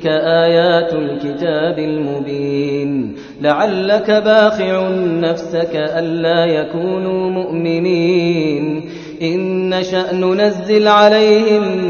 تلك آيات الكتاب المبين. لعلك باخع نفسك ألا يكونوا مؤمنين. إن نشأ ننزل عليهم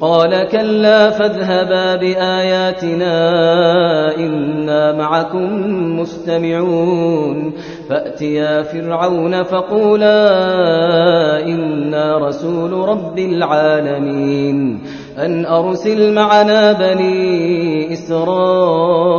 قال كلا فاذهبا بآياتنا إنا معكم مستمعون فأتيا فرعون فقولا إنا رسول رب العالمين أن أرسل معنا بني إسرائيل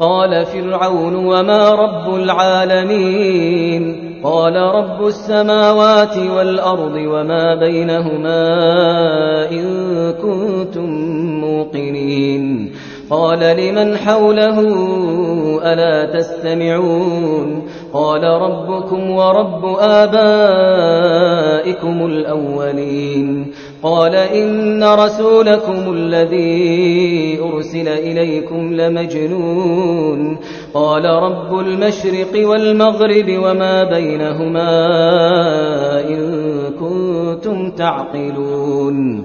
قال فرعون وما رب العالمين قال رب السماوات والأرض وما بينهما إن كنتم موقنين قال لمن حوله ألا تستمعون قال ربكم ورب آبائكم الأولين قال إن رسولكم الذي أرسل إليكم لمجنون. قال رب المشرق والمغرب وما بينهما إن كنتم تعقلون.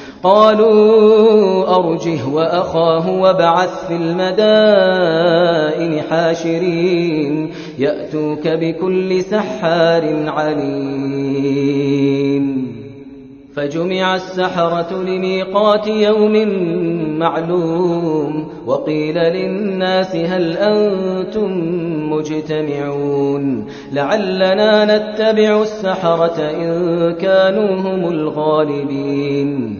قالوا أرجه وأخاه وابعث في المدائن حاشرين يأتوك بكل سحار عليم. فجمع السحرة لميقات يوم معلوم وقيل للناس هل أنتم مجتمعون؟ لعلنا نتبع السحرة إن كانوا هم الغالبين.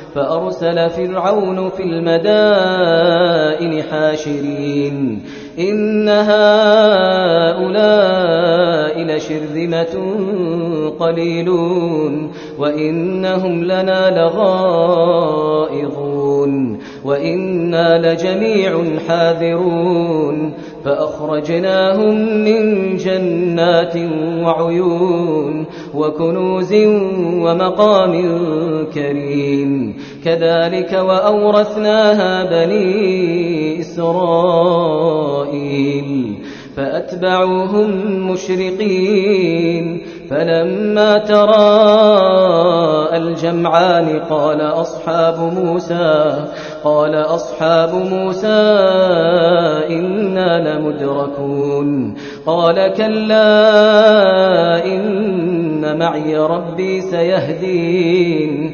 فأرسل فرعون في المدائن حاشرين. إن هؤلاء لشرذمة قليلون. وإنهم لنا لغائظون. وإنا لجميع حاذرون فأخرجناهم من جنات وعيون وكنوز ومقام كريم كذلك وأورثناها بني إسرائيل فأتبعوهم مشرقين فلما تراءى الجمعان قال أصحاب موسى قال أصحاب موسى إنا لمدركون. قال كلا إن معي ربي سيهدين.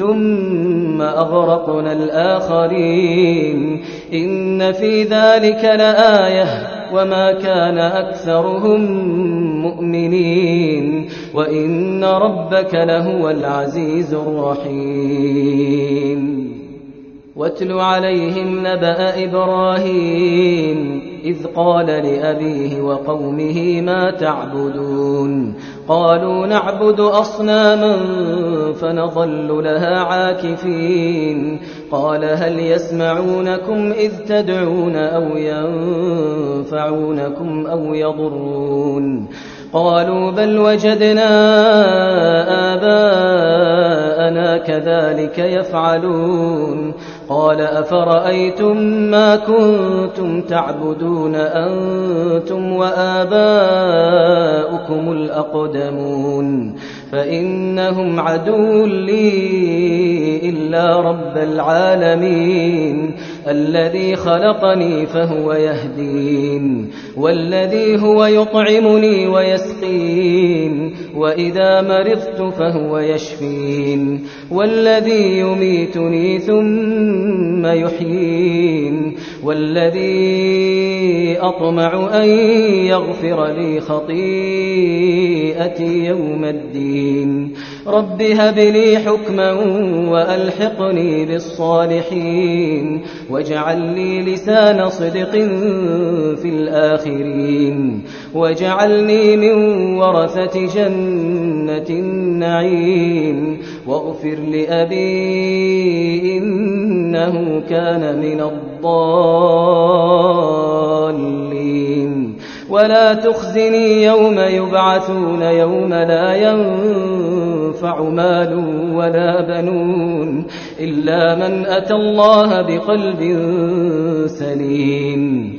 ثم أغرقنا الآخرين. إن في ذلك لآية وما كان أكثرهم مؤمنين. وإن ربك لهو العزيز الرحيم. واتل عليهم نبأ إبراهيم إذ قال لأبيه وقومه ما تعبدون قالوا نعبد أصناما فنظل لها عاكفين قال هل يسمعونكم إذ تدعون أو ينفعونكم أو يضرون قالوا بل وجدنا آباءنا كذلك يفعلون قال أفرأيتم ما كنتم تعبدون أنتم وآباؤكم الأقدمون فإنهم عدو لي إلا رب العالمين الذي خلقني فهو يهدين والذي هو يطعمني ويسقين وإذا مرضت فهو يشفين والذي يميتني ثم يحيين والذي أطمع أن يغفر لي خطيئتي يوم الدين. رب هب لي حكما وألحقني بالصالحين واجعل لي لسان صدق في الآخرين واجعلني من ورثة جنة النعيم واغفر لأبي إنه كان من الضالين ولا تخزني يوم يبعثون يوم لا ينفع مال ولا بنون إلا من أتى الله بقلب سليم.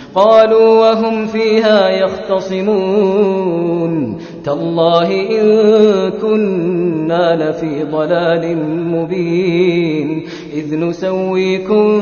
قالوا وهم فيها يختصمون. تالله إن كنا لفي ضلال مبين. إذ نسويكم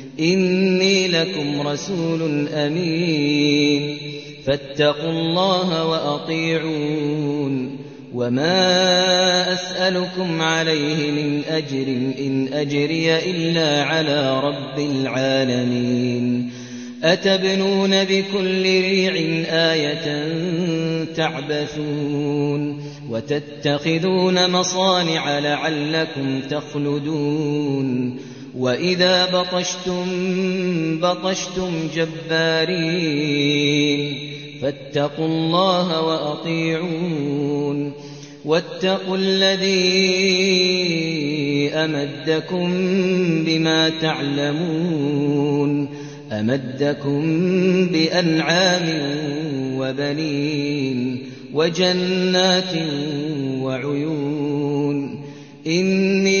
إني لكم رسول أمين. فاتقوا الله وأطيعون. وما أسألكم عليه من أجر إن أجري إلا على رب العالمين. أتبنون بكل ريع آية تعبثون. وتتخذون مصانع لعلكم تخلدون. وإذا بطشتم بطشتم جبارين فاتقوا الله وأطيعون واتقوا الذي أمدكم بما تعلمون أمدكم بأنعام وبنين وجنات وعيون إني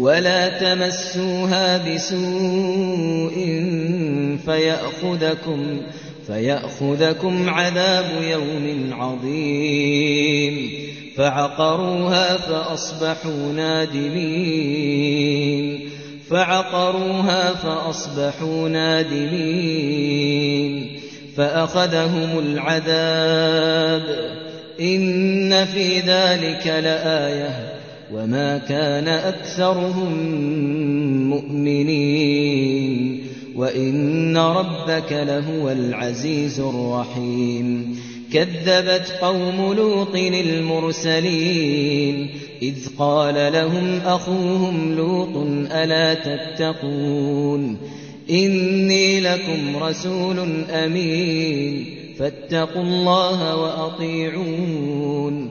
ولا تمسوها بسوء فيأخذكم فيأخذكم عذاب يوم عظيم فعقروها فأصبحوا نادمين فعقروها فأصبحوا نادمين فأخذهم العذاب إن في ذلك لآية وما كان أكثرهم مؤمنين وإن ربك لهو العزيز الرحيم كذبت قوم لوط المرسلين إذ قال لهم أخوهم لوط ألا تتقون إني لكم رسول أمين فاتقوا الله وأطيعون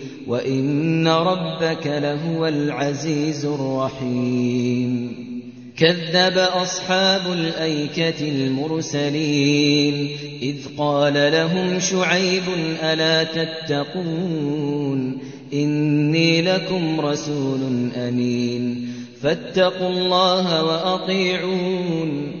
وإن ربك لهو العزيز الرحيم كذب أصحاب الأيكة المرسلين إذ قال لهم شعيب ألا تتقون إني لكم رسول أمين فاتقوا الله وأطيعون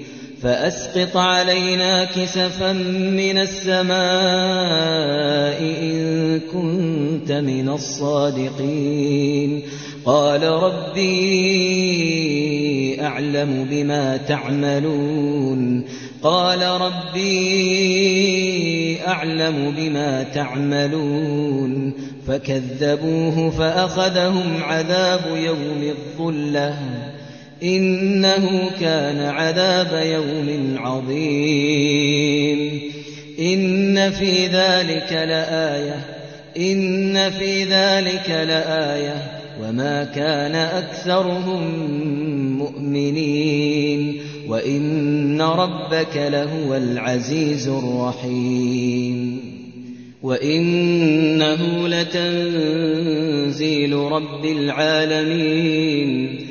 فأسقط علينا كسفا من السماء إن كنت من الصادقين. قال ربي أعلم بما تعملون. قال ربي أعلم بما تعملون. فكذبوه فأخذهم عذاب يوم الظلة. إنه كان عذاب يوم عظيم. إن في ذلك لآية. إن في ذلك لآية. وما كان أكثرهم مؤمنين. وإن ربك لهو العزيز الرحيم. وإنه لتنزيل رب العالمين.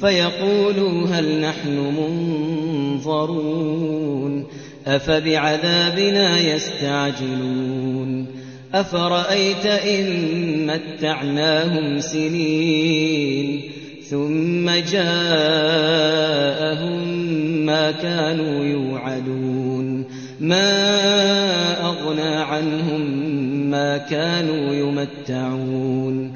فيقولوا هل نحن منظرون أفبعذابنا يستعجلون أفرأيت إن متعناهم سنين ثم جاءهم ما كانوا يوعدون ما أغنى عنهم ما كانوا يمتعون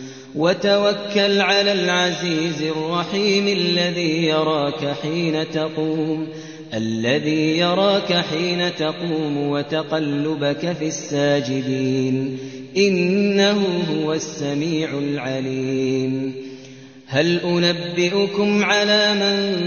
وتوكل على العزيز الرحيم الذي يراك حين تقوم الذي يراك حين تقوم وتقلبك في الساجدين إنه هو السميع العليم. هل أنبئكم على من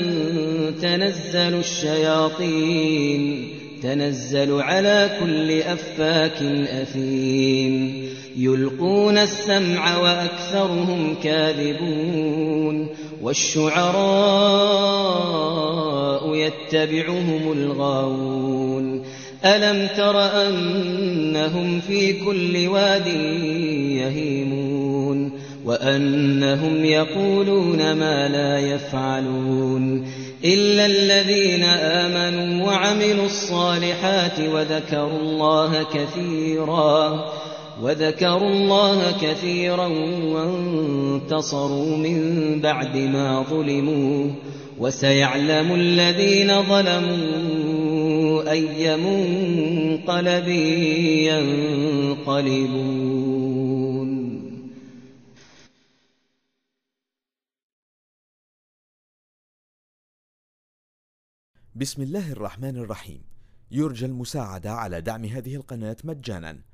تنزل الشياطين؟ تنزل على كل أفاك أثيم. يلقون السمع وأكثرهم كاذبون والشعراء يتبعهم الغاوون ألم تر أنهم في كل واد يهيمون وأنهم يقولون ما لا يفعلون إلا الذين آمنوا وعملوا الصالحات وذكروا الله كثيرا وذكروا الله كثيرا وانتصروا من بعد ما ظلموا وسيعلم الذين ظلموا أي منقلب ينقلبون. بسم الله الرحمن الرحيم. يرجى المساعدة على دعم هذه القناة مجاناً.